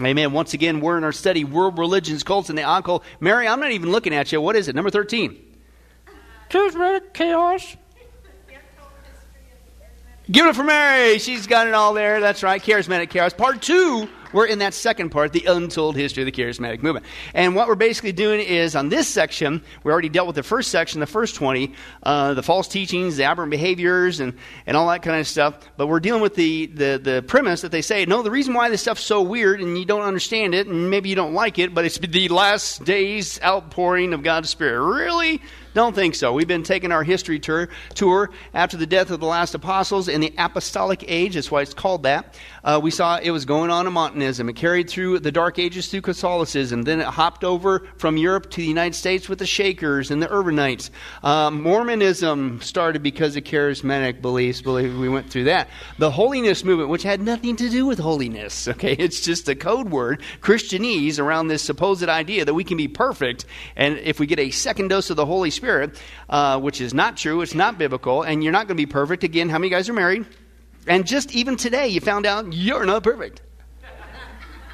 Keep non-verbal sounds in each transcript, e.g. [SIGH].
Amen. Once again, we're in our study, World Religions, Cults, and the Occult. Mary, I'm not even looking at you. What is it? Number 13. Charismatic chaos. Give it for Mary. She's got it all there. That's right. Charismatic chaos. Part two we're in that second part, the untold history of the charismatic movement. And what we're basically doing is on this section, we already dealt with the first section, the first 20, uh, the false teachings, the aberrant behaviors, and, and all that kind of stuff. But we're dealing with the, the, the premise that they say, no, the reason why this stuff's so weird and you don't understand it, and maybe you don't like it, but it's the last days outpouring of God's Spirit. Really? Don't think so. We've been taking our history tour, tour after the death of the last apostles in the apostolic age. That's why it's called that. Uh, we saw it was going on in Montanism. It carried through the Dark Ages through Catholicism. Then it hopped over from Europe to the United States with the Shakers and the Irvingites. Uh, Mormonism started because of charismatic beliefs. Believe we went through that. The holiness movement, which had nothing to do with holiness. [LAUGHS] Okay, it's just a code word, Christianese, around this supposed idea that we can be perfect, and if we get a second dose of the Holy Spirit Spirit, uh, which is not true. It's not biblical. And you're not going to be perfect. Again, how many guys are married? And just even today, you found out you're not perfect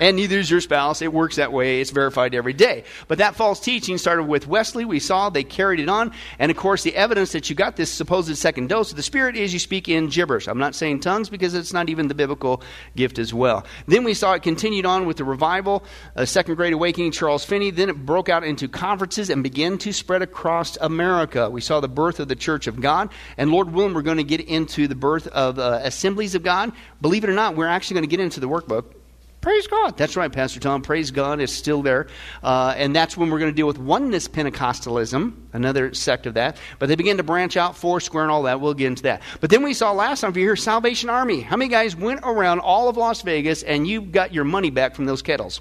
and neither is your spouse. It works that way. It's verified every day. But that false teaching started with Wesley. We saw they carried it on. And of course, the evidence that you got this supposed second dose of the Spirit is you speak in gibberish. I'm not saying tongues because it's not even the biblical gift as well. Then we saw it continued on with the revival, a second great awakening, Charles Finney. Then it broke out into conferences and began to spread across America. We saw the birth of the Church of God. And Lord willing, we're going to get into the birth of uh, assemblies of God. Believe it or not, we're actually going to get into the workbook Praise God. That's right, Pastor Tom. Praise God is still there. Uh, and that's when we're going to deal with oneness Pentecostalism, another sect of that. But they begin to branch out, four square and all that. We'll get into that. But then we saw last time, if you hear Salvation Army, how many guys went around all of Las Vegas and you got your money back from those kettles?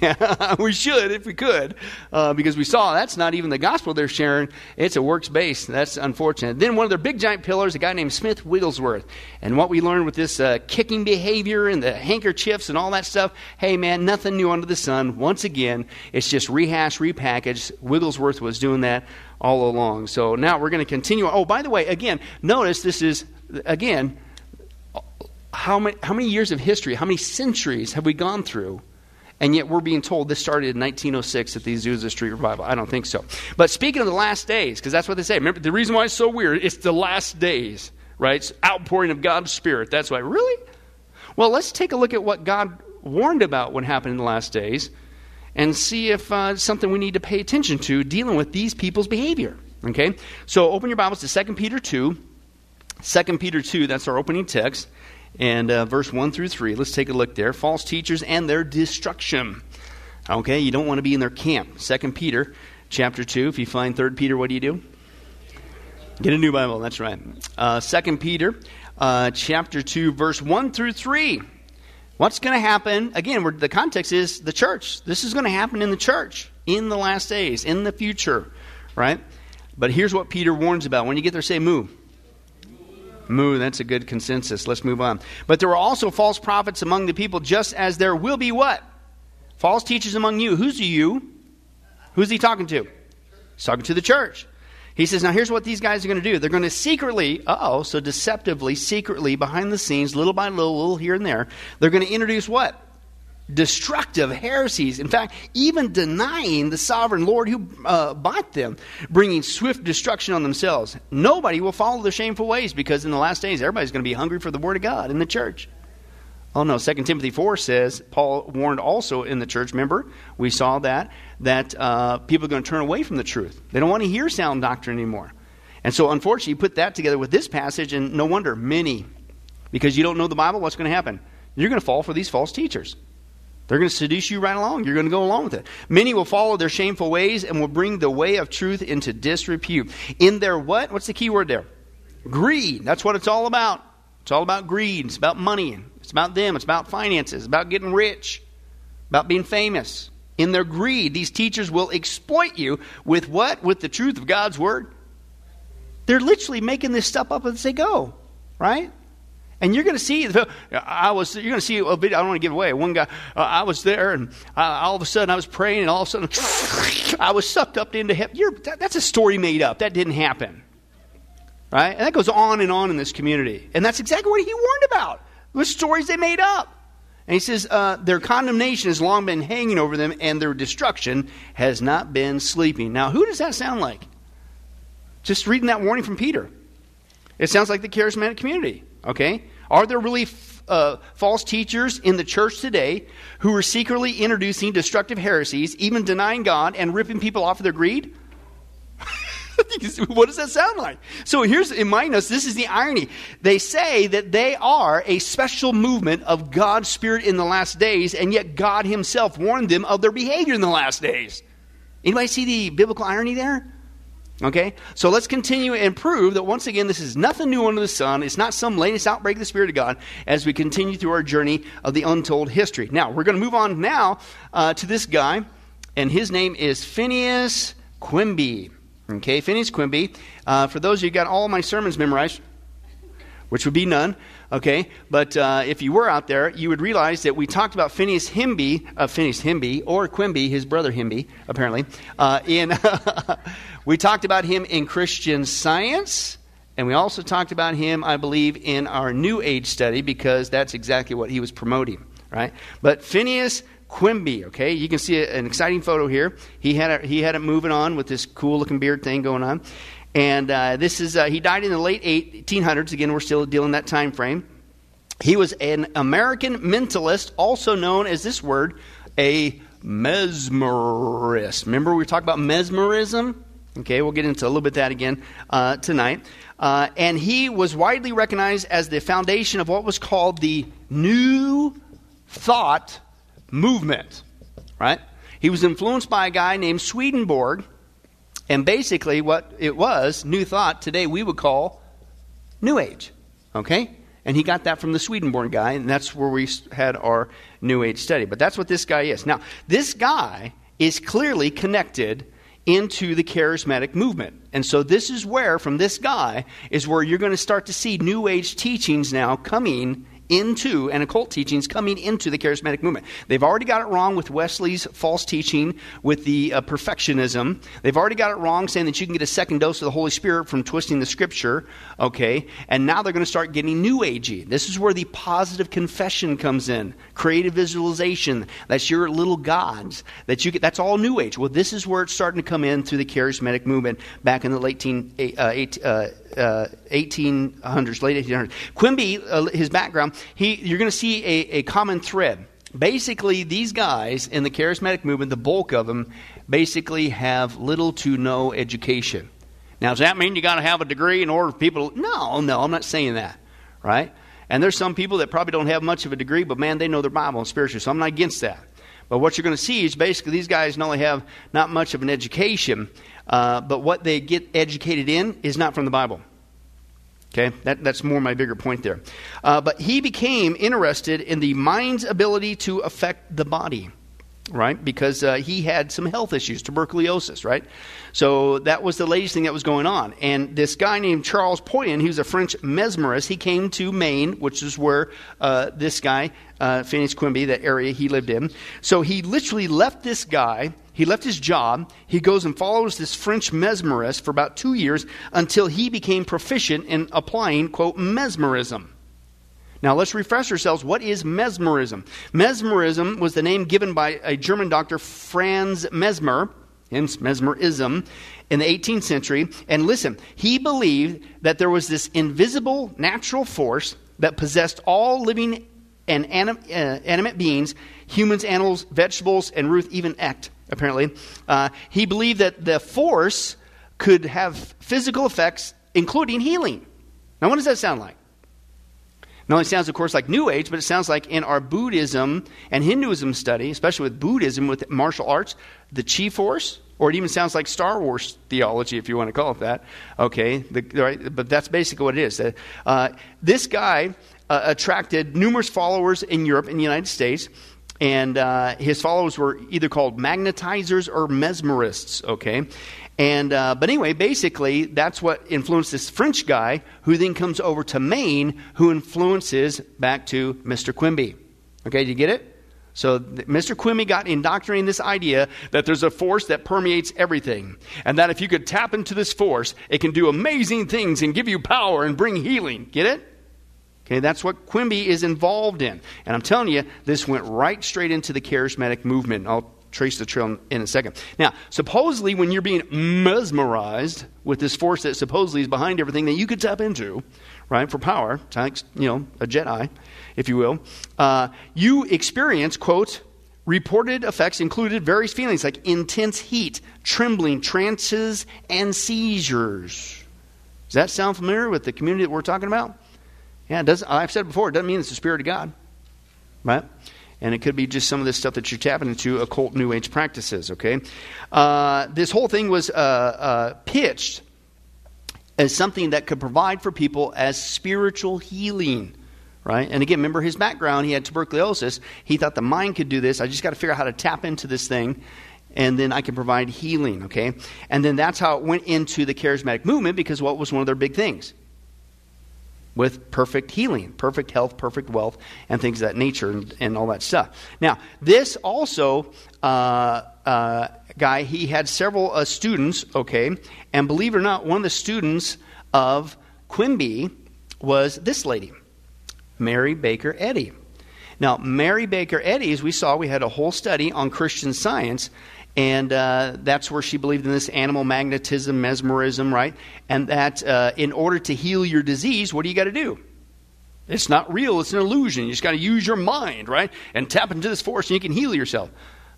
[LAUGHS] we should if we could, uh, because we saw that's not even the gospel they're sharing. It's a works based. That's unfortunate. Then one of their big giant pillars, a guy named Smith Wigglesworth. And what we learned with this uh, kicking behavior and the handkerchiefs and all that stuff hey, man, nothing new under the sun. Once again, it's just rehashed, repackaged. Wigglesworth was doing that all along. So now we're going to continue. Oh, by the way, again, notice this is, again, how many, how many years of history, how many centuries have we gone through? And yet we're being told this started in 1906 at the Azusa Street Revival. I don't think so. But speaking of the last days, because that's what they say. Remember, the reason why it's so weird, it's the last days, right? It's outpouring of God's Spirit. That's why. Really? Well, let's take a look at what God warned about what happened in the last days and see if uh, it's something we need to pay attention to dealing with these people's behavior. Okay? So open your Bibles to 2 Peter 2. 2 Peter 2, that's our opening text and uh, verse 1 through 3. Let's take a look there. False teachers and their destruction. Okay, you don't want to be in their camp. 2 Peter chapter 2. If you find 3 Peter, what do you do? Get a new Bible, that's right. Uh, 2 Peter uh, chapter 2, verse 1 through 3. What's going to happen? Again, the context is the church. This is going to happen in the church in the last days, in the future, right? But here's what Peter warns about. When you get there, say moo. Moo, that's a good consensus. Let's move on. But there were also false prophets among the people, just as there will be what? False teachers among you. Who's you? Who's he talking to? He's talking to the church. He says, now here's what these guys are going to do. They're going to secretly, oh, so deceptively, secretly, behind the scenes, little by little, little here and there, they're going to introduce what? Destructive heresies. In fact, even denying the sovereign Lord who uh, bought them, bringing swift destruction on themselves. Nobody will follow their shameful ways because in the last days, everybody's going to be hungry for the Word of God in the church. Oh no, 2 Timothy 4 says, Paul warned also in the church, remember, we saw that, that uh, people are going to turn away from the truth. They don't want to hear sound doctrine anymore. And so, unfortunately, you put that together with this passage, and no wonder, many, because you don't know the Bible, what's going to happen? You're going to fall for these false teachers. They're going to seduce you right along. You're going to go along with it. Many will follow their shameful ways and will bring the way of truth into disrepute. In their what? What's the key word there? Greed. That's what it's all about. It's all about greed. It's about money. It's about them. It's about finances. It's about getting rich. About being famous. In their greed, these teachers will exploit you with what? With the truth of God's word. They're literally making this stuff up as they go, right? And you're going to see, I was, you're going to see a video, I don't want to give away. One guy, uh, I was there, and I, all of a sudden I was praying, and all of a sudden I was sucked up into heaven. That, that's a story made up. That didn't happen. Right? And that goes on and on in this community. And that's exactly what he warned about. The stories they made up. And he says, uh, Their condemnation has long been hanging over them, and their destruction has not been sleeping. Now, who does that sound like? Just reading that warning from Peter. It sounds like the charismatic community, okay? Are there really uh, false teachers in the church today who are secretly introducing destructive heresies, even denying God and ripping people off of their greed? [LAUGHS] what does that sound like? So here's in my notes, this is the irony. They say that they are a special movement of God's Spirit in the last days, and yet God Himself warned them of their behavior in the last days. Anybody see the biblical irony there? Okay? So let's continue and prove that once again, this is nothing new under the sun. It's not some latest outbreak of the Spirit of God as we continue through our journey of the untold history. Now, we're going to move on now uh, to this guy, and his name is Phineas Quimby. Okay, Phineas Quimby. Uh, for those of you who got all my sermons memorized, which would be none, okay? But uh, if you were out there, you would realize that we talked about Phineas Himby, uh, Phineas Himby, or Quimby, his brother Himby, apparently. Uh, in [LAUGHS] we talked about him in Christian Science, and we also talked about him, I believe, in our New Age study because that's exactly what he was promoting, right? But Phineas Quimby, okay? You can see an exciting photo here. He had, a, he had it moving on with this cool looking beard thing going on. And uh, this is, uh, he died in the late 1800s. Again, we're still dealing that time frame. He was an American mentalist, also known as this word, a mesmerist. Remember, we talked about mesmerism? Okay, we'll get into a little bit that again uh, tonight. Uh, and he was widely recognized as the foundation of what was called the New Thought movement, right? He was influenced by a guy named Swedenborg, and basically what it was, New Thought, today we would call New Age, okay? And he got that from the Swedenborg guy, and that's where we had our New Age study. But that's what this guy is. Now, this guy is clearly connected into the charismatic movement. And so this is where, from this guy, is where you're going to start to see New Age teachings now coming into and occult teachings coming into the charismatic movement. They've already got it wrong with Wesley's false teaching with the uh, perfectionism. They've already got it wrong saying that you can get a second dose of the Holy Spirit from twisting the scripture, okay? And now they're going to start getting new agey. This is where the positive confession comes in. Creative visualization, that's your little gods that you get that's all new age. Well, this is where it's starting to come in through the charismatic movement back in the late teen, uh, eight, uh, uh, 1800s, late 1800s. Quimby, uh, his background, he, you're going to see a, a common thread. Basically, these guys in the charismatic movement, the bulk of them, basically have little to no education. Now, does that mean you got to have a degree in order for people? To, no, no, I'm not saying that, right? And there's some people that probably don't have much of a degree, but man, they know their Bible and spiritual, so I'm not against that. But what you're going to see is basically these guys not only have not much of an education, uh, but what they get educated in is not from the Bible. Okay, that, that's more my bigger point there. Uh, but he became interested in the mind's ability to affect the body right? Because uh, he had some health issues, tuberculosis, right? So that was the latest thing that was going on. And this guy named Charles Poyen, he was a French mesmerist, he came to Maine, which is where uh, this guy, uh, Phineas Quimby, that area he lived in. So he literally left this guy. He left his job. He goes and follows this French mesmerist for about two years until he became proficient in applying, quote, mesmerism. Now let's refresh ourselves. What is mesmerism? Mesmerism was the name given by a German doctor, Franz Mesmer, hence mesmerism, in the 18th century. And listen, he believed that there was this invisible natural force that possessed all living and anim- uh, animate beings, humans, animals, vegetables, and Ruth even act, apparently. Uh, he believed that the force could have physical effects, including healing. Now, what does that sound like? Not only sounds, of course, like New Age, but it sounds like in our Buddhism and Hinduism study, especially with Buddhism, with martial arts, the chi force, or it even sounds like Star Wars theology, if you want to call it that. Okay, the, right, but that's basically what it is. Uh, this guy uh, attracted numerous followers in Europe and the United States and uh, his followers were either called magnetizers or mesmerists okay and uh, but anyway, basically, that's what influenced this French guy, who then comes over to Maine, who influences back to Mr. Quimby. Okay, do you get it? So Mr. Quimby got indoctrinating this idea that there's a force that permeates everything, and that if you could tap into this force, it can do amazing things and give you power and bring healing. Get it? Okay, that's what Quimby is involved in. And I'm telling you, this went right straight into the charismatic movement. I'll trace the trail in a second. Now, supposedly, when you're being mesmerized with this force that supposedly is behind everything that you could tap into, right, for power, like, you know, a Jedi, if you will, uh, you experience, quote, reported effects included various feelings like intense heat, trembling, trances, and seizures. Does that sound familiar with the community that we're talking about? Yeah, it doesn't, I've said before, it doesn't mean it's the Spirit of God, right? And it could be just some of this stuff that you're tapping into occult New Age practices, okay? Uh, this whole thing was uh, uh, pitched as something that could provide for people as spiritual healing, right? And again, remember his background, he had tuberculosis. He thought the mind could do this. I just got to figure out how to tap into this thing and then I can provide healing, okay? And then that's how it went into the charismatic movement because what was one of their big things? With perfect healing, perfect health, perfect wealth, and things of that nature, and, and all that stuff. Now, this also, uh, uh, guy, he had several uh, students, okay, and believe it or not, one of the students of Quimby was this lady, Mary Baker Eddy. Now, Mary Baker Eddy, as we saw, we had a whole study on Christian science, and uh, that's where she believed in this animal magnetism, mesmerism, right? And that uh, in order to heal your disease, what do you got to do? It's not real, it's an illusion. You just got to use your mind, right? And tap into this force and you can heal yourself.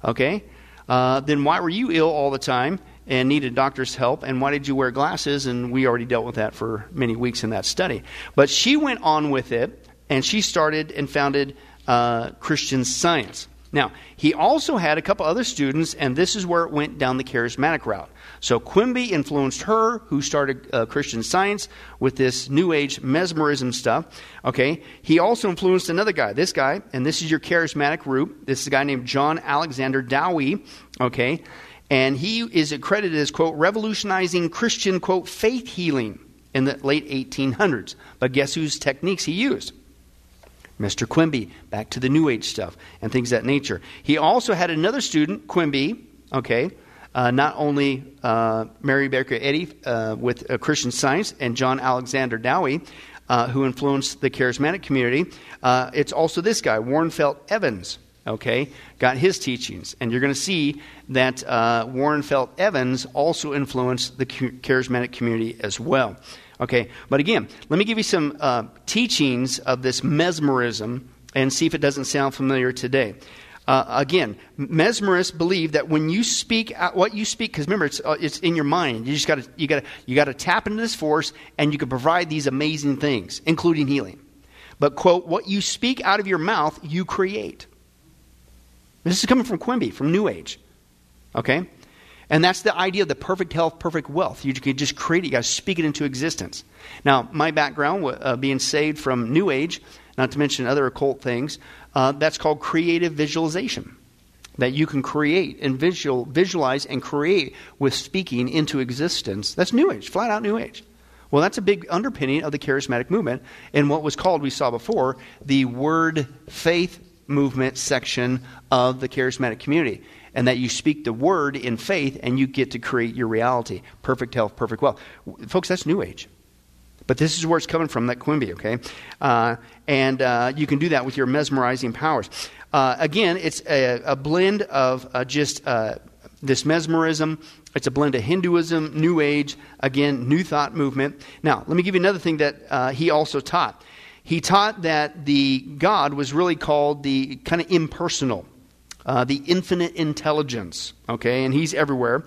Okay? Uh, then why were you ill all the time and needed doctor's help? And why did you wear glasses? And we already dealt with that for many weeks in that study. But she went on with it and she started and founded uh, Christian Science. Now, he also had a couple other students, and this is where it went down the charismatic route. So Quimby influenced her, who started uh, Christian Science with this New Age mesmerism stuff. Okay, he also influenced another guy. This guy, and this is your charismatic group. This is a guy named John Alexander Dowie. Okay, and he is accredited as quote revolutionizing Christian quote faith healing in the late 1800s. But guess whose techniques he used? Mr. Quimby, back to the New Age stuff and things that nature. He also had another student, Quimby, okay, uh, not only uh, Mary Baker Eddy uh, with uh, Christian Science and John Alexander Dowie, uh, who influenced the charismatic community. Uh, it's also this guy, Warren Felt Evans, okay, got his teachings. And you're going to see that Warren Felt Evans also influenced the charismatic community as well. Okay, but again, let me give you some uh, teachings of this mesmerism and see if it doesn't sound familiar today. Uh, again, mesmerists believe that when you speak out what you speak, because remember it's uh, it's in your mind. You just got to you got to you got to tap into this force, and you can provide these amazing things, including healing. But quote, what you speak out of your mouth, you create. This is coming from Quimby, from New Age. Okay, and that's the idea of the perfect health, perfect wealth. You can just create it, you got to speak it into existence. Now, my background, uh, being saved from New Age, not to mention other occult things, uh, that's called creative visualization. That you can create and visual, visualize and create with speaking into existence. That's New Age, flat out New Age. Well, that's a big underpinning of the charismatic movement and what was called, we saw before, the word faith movement section of the charismatic community and that you speak the word in faith and you get to create your reality. Perfect health, perfect wealth. Folks, that's New Age. But this is where it's coming from, that Quimby, okay? Uh, and uh, you can do that with your mesmerizing powers. Uh, again, it's a, a blend of uh, just uh, this mesmerism. It's a blend of Hinduism, New Age, again, New Thought movement. Now, let me give you another thing that uh, he also taught. He taught that the God was really called the kind of impersonal uh, the infinite intelligence, okay, and He's everywhere.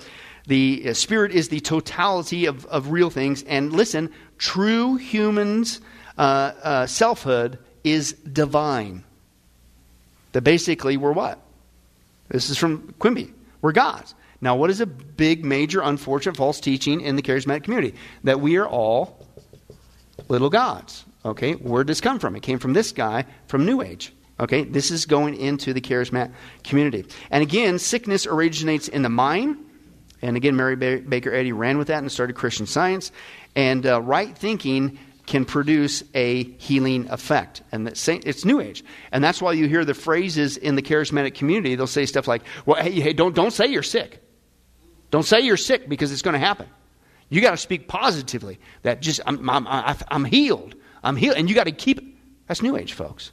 The uh, Spirit is the totality of, of real things. And listen, true humans' uh, uh, selfhood is divine. That basically we're what? This is from Quimby. We're gods. Now, what is a big, major, unfortunate false teaching in the charismatic community? That we are all little gods. Okay, where did this come from? It came from this guy from New Age. Okay, this is going into the charismatic community. And again, sickness originates in the mind. And again, Mary Baker Eddy ran with that and started Christian Science. And uh, right thinking can produce a healing effect. And it's New Age. And that's why you hear the phrases in the charismatic community. They'll say stuff like, well, hey, hey don't, don't say you're sick. Don't say you're sick because it's going to happen. You got to speak positively that just, I'm, I'm, I'm healed. I'm healed. And you got to keep That's New Age, folks.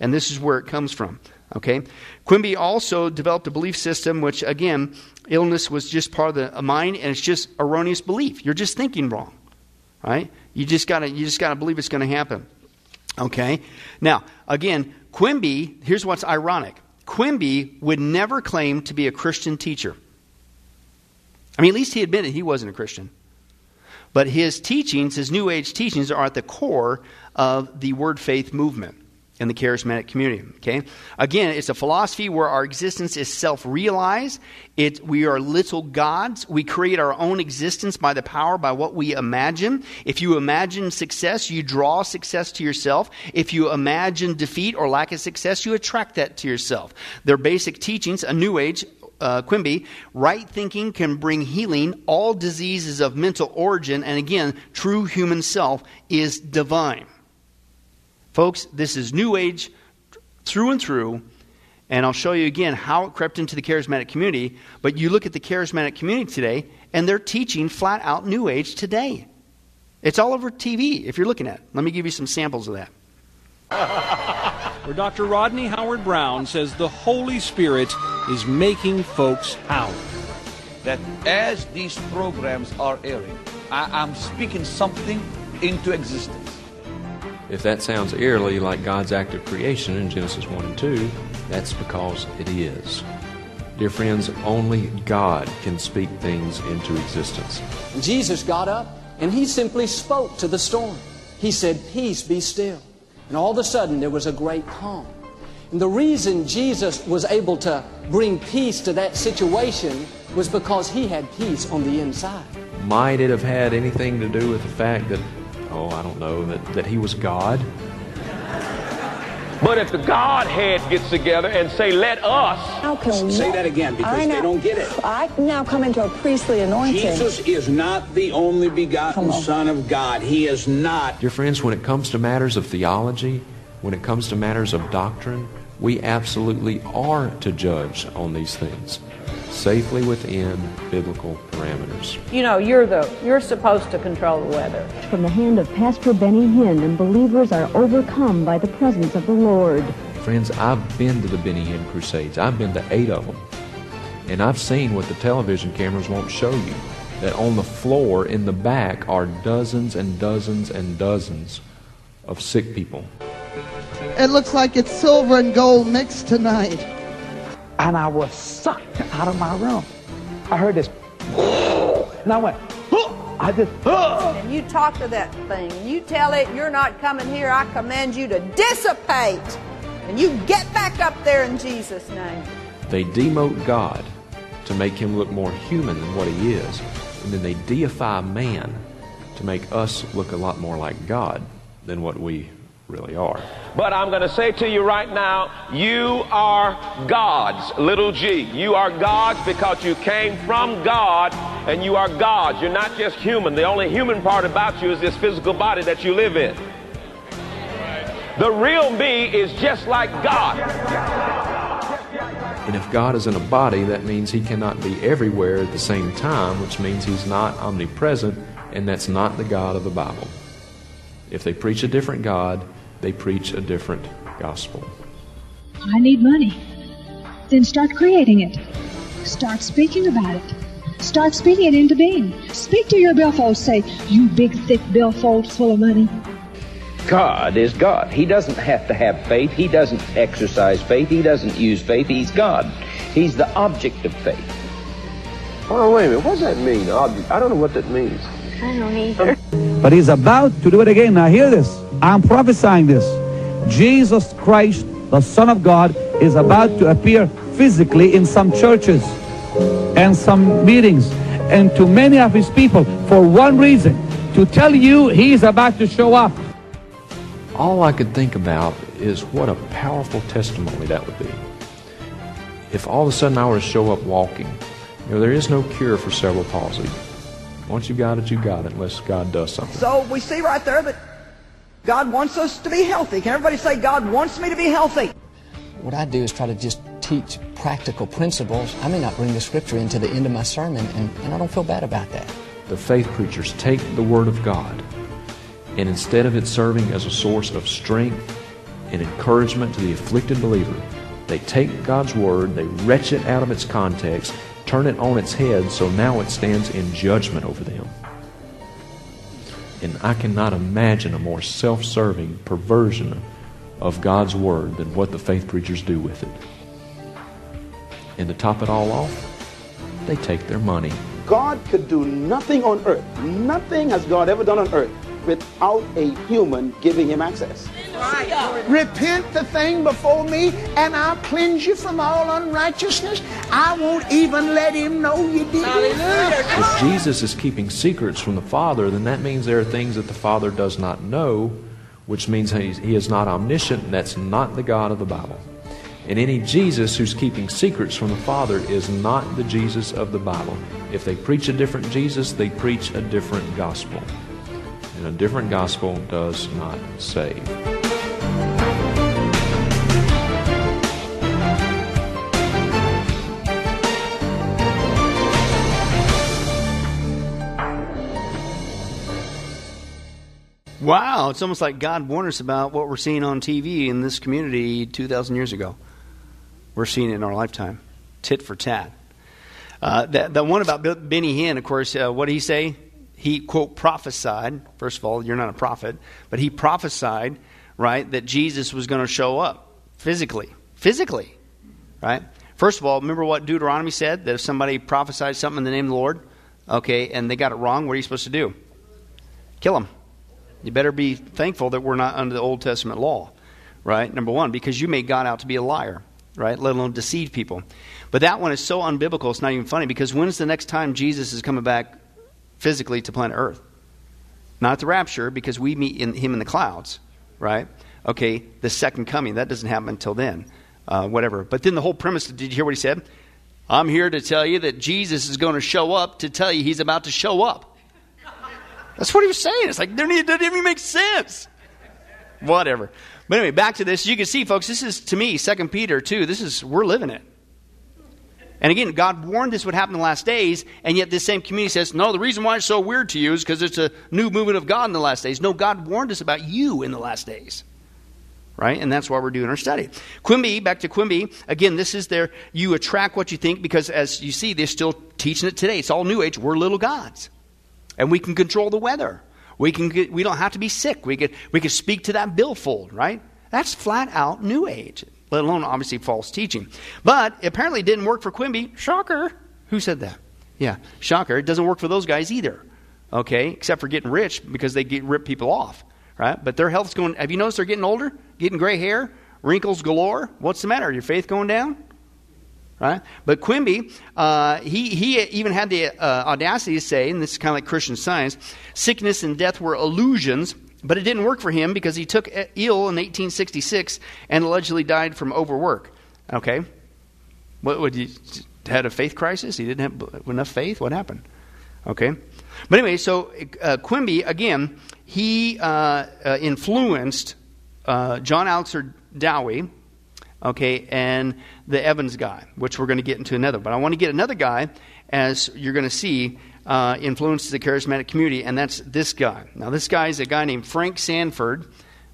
And this is where it comes from. Okay? Quimby also developed a belief system, which, again, illness was just part of the mind, and it's just erroneous belief. You're just thinking wrong. Right? You just gotta you just gotta believe it's gonna happen. Okay? Now, again, Quimby, here's what's ironic. Quimby would never claim to be a Christian teacher. I mean, at least he admitted he wasn't a Christian. But his teachings, his New Age teachings, are at the core of the Word Faith movement in the charismatic community. Okay? Again, it's a philosophy where our existence is self realized. It we are little gods. We create our own existence by the power, by what we imagine. If you imagine success, you draw success to yourself. If you imagine defeat or lack of success, you attract that to yourself. Their basic teachings, a new age, uh, Quimby, right thinking can bring healing. All diseases of mental origin, and again, true human self is divine. Folks, this is New Age through and through. And I'll show you again how it crept into the charismatic community. But you look at the charismatic community today, and they're teaching flat out New Age today. It's all over TV if you're looking at it. Let me give you some samples of that. [LAUGHS] Where Dr. Rodney Howard-Browne says the Holy Spirit is making folks howl. That as these programs are airing, I am speaking something into existence. If that sounds eerily like God's act of creation in Genesis 1 and 2, that's because it is. Dear friends, only God can speak things into existence. Jesus got up and he simply spoke to the storm. He said, Peace, be still. And all of a sudden, there was a great calm. And the reason Jesus was able to bring peace to that situation was because he had peace on the inside. Might it have had anything to do with the fact that oh, I don't know, that, that he was God. But if the Godhead gets together and say, let us. How can say that again because they don't get it. I now come into a priestly anointing. Jesus is not the only begotten Son of God. He is not. Dear friends, when it comes to matters of theology, when it comes to matters of doctrine, we absolutely are to judge on these things safely within biblical parameters. You know, you're the you're supposed to control the weather. From the hand of Pastor Benny Hinn, and believers are overcome by the presence of the Lord. Friends, I've been to the Benny Hinn crusades. I've been to eight of them. And I've seen what the television cameras won't show you. That on the floor in the back are dozens and dozens and dozens of sick people. It looks like it's silver and gold mixed tonight and I was sucked out of my room. I heard this, [LAUGHS] and I went, oh! [GASPS] I just, oh! [GASPS] and you talk to that thing, and you tell it, you're not coming here. I command you to dissipate, and you get back up there in Jesus' name. They demote God to make him look more human than what he is, and then they deify man to make us look a lot more like God than what we really are. But I'm going to say to you right now, you are gods, little g. You are gods because you came from God and you are gods. You're not just human. The only human part about you is this physical body that you live in. The real me is just like God. And if God is in a body, that means he cannot be everywhere at the same time, which means he's not omnipresent, and that's not the God of the Bible. If they preach a different God, they preach a different gospel. I need money. Then start creating it. Start speaking about it. Start speaking it into being. Speak to your billfold. Say, you big, thick billfold full of money. God is God. He doesn't have to have faith. He doesn't exercise faith. He doesn't use faith. He's God. He's the object of faith. Oh, wait a minute. What does that mean, object? I don't know what that means. I don't either. But he's about to do it again. Now hear this. I'm prophesying this. Jesus Christ, the Son of God, is about to appear physically in some churches and some meetings and to many of his people for one reason to tell you he's about to show up. All I could think about is what a powerful testimony that would be. If all of a sudden I were to show up walking, you know, there is no cure for cerebral palsy. Once you've got it, you've got it, unless God does something. So we see right there that God wants us to be healthy. Can everybody say, God wants me to be healthy? What I do is try to just teach practical principles. I may not bring the scripture into the end of my sermon, and, and I don't feel bad about that. The faith preachers take the Word of God, and instead of it serving as a source of strength and encouragement to the afflicted believer. They take God's word, they wrench it out of its context, turn it on its head so now it stands in judgment over them. And I cannot imagine a more self serving perversion of God's Word than what the faith preachers do with it. And to top it all off, they take their money. God could do nothing on earth. Nothing has God ever done on earth without a human giving him access. Repent the thing before me, and I'll cleanse you from all unrighteousness. I won't even let him know you did it. If Jesus is keeping secrets from the Father, then that means there are things that the Father does not know, which means he is not omniscient, and that's not the God of the Bible. And any Jesus who's keeping secrets from the Father is not the Jesus of the Bible. If they preach a different Jesus, they preach a different gospel. And a different gospel does not save. Wow, it's almost like God warned us about what we're seeing on TV in this community 2,000 years ago. We're seeing it in our lifetime. Tit for tat. Uh, the, the one about Benny Hinn, of course, uh, what did he say? He, quote, prophesied. First of all, you're not a prophet, but he prophesied, right, that Jesus was going to show up physically. Physically, right? First of all, remember what Deuteronomy said? That if somebody prophesied something in the name of the Lord, okay, and they got it wrong, what are you supposed to do? Kill them. You better be thankful that we're not under the Old Testament law, right? Number one, because you made God out to be a liar, right? Let alone deceive people. But that one is so unbiblical, it's not even funny because when's the next time Jesus is coming back physically to planet Earth? Not the rapture because we meet in, him in the clouds, right? Okay, the second coming, that doesn't happen until then, uh, whatever. But then the whole premise, did you hear what he said? I'm here to tell you that Jesus is going to show up to tell you he's about to show up. That's what he was saying. It's like, it doesn't even make sense. Whatever. But anyway, back to this. You can see, folks, this is, to me, Second Peter 2. This is, we're living it. And again, God warned this would happen in the last days, and yet this same community says, no, the reason why it's so weird to you is because it's a new movement of God in the last days. No, God warned us about you in the last days. Right? And that's why we're doing our study. Quimby, back to Quimby. Again, this is their, you attract what you think because as you see, they're still teaching it today. It's all New Age. We're little gods and we can control the weather. We, can get, we don't have to be sick. We could, we could speak to that billfold, right? That's flat out New Age, let alone obviously false teaching. But apparently it didn't work for Quimby. Shocker. Who said that? Yeah, shocker. It doesn't work for those guys either, okay? Except for getting rich because they get, rip people off, right? But their health's going, have you noticed they're getting older? Getting gray hair? Wrinkles galore? What's the matter? Your faith going down? right? But Quimby, uh, he, he even had the uh, audacity to say, and this is kind of like Christian science, sickness and death were illusions, but it didn't work for him because he took ill in 1866 and allegedly died from overwork. Okay? What would you had a faith crisis? He didn't have enough faith? What happened? Okay? But anyway, so uh, Quimby, again, he uh, uh, influenced uh, John Alexander Dowie, okay, and the Evans guy, which we're going to get into another. But I want to get another guy, as you're going to see, uh, influences the charismatic community, and that's this guy. Now, this guy is a guy named Frank Sandford,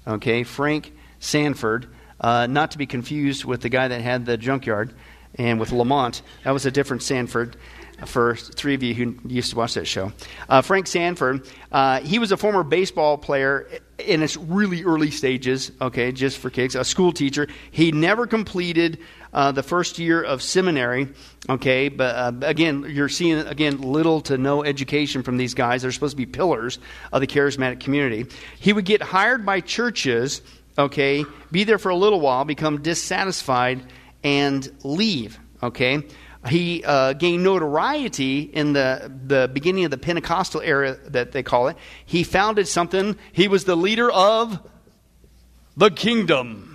okay, Frank Sandford, uh, not to be confused with the guy that had the junkyard and with Lamont. That was a different Sanford for three of you who used to watch that show. Uh, Frank Sandford, uh, he was a former baseball player in its really early stages, okay, just for kicks, a school teacher. He never completed uh, the first year of seminary, okay, but uh, again, you're seeing, again, little to no education from these guys. They're supposed to be pillars of the charismatic community. He would get hired by churches, okay, be there for a little while, become dissatisfied, and leave, okay he uh, gained notoriety in the, the beginning of the Pentecostal era, that they call it. He founded something. He was the leader of the kingdom.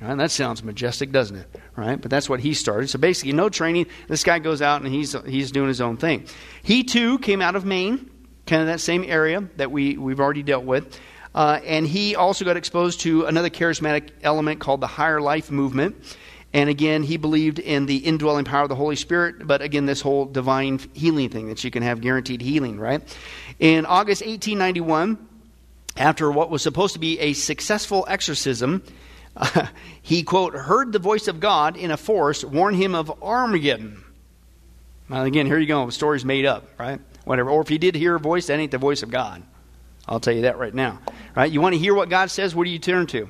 And that sounds majestic, doesn't it? Right? But that's what he started. So basically, no training. This guy goes out and he's, he's doing his own thing. He too came out of Maine, kind of that same area that we, we've already dealt with. Uh, and he also got exposed to another charismatic element called the higher life movement. And again, he believed in the indwelling power of the Holy Spirit, but again, this whole divine healing thing that you can have guaranteed healing, right? In August 1891, after what was supposed to be a successful exorcism, [LAUGHS] he, quote, heard the voice of God in a forest warn him of Armageddon. Now, again, here you go. The story's made up, right? Whatever. Or if you did hear a voice, that ain't the voice of God. I'll tell you that right now. Right? You want to hear what God says? Where do you turn to?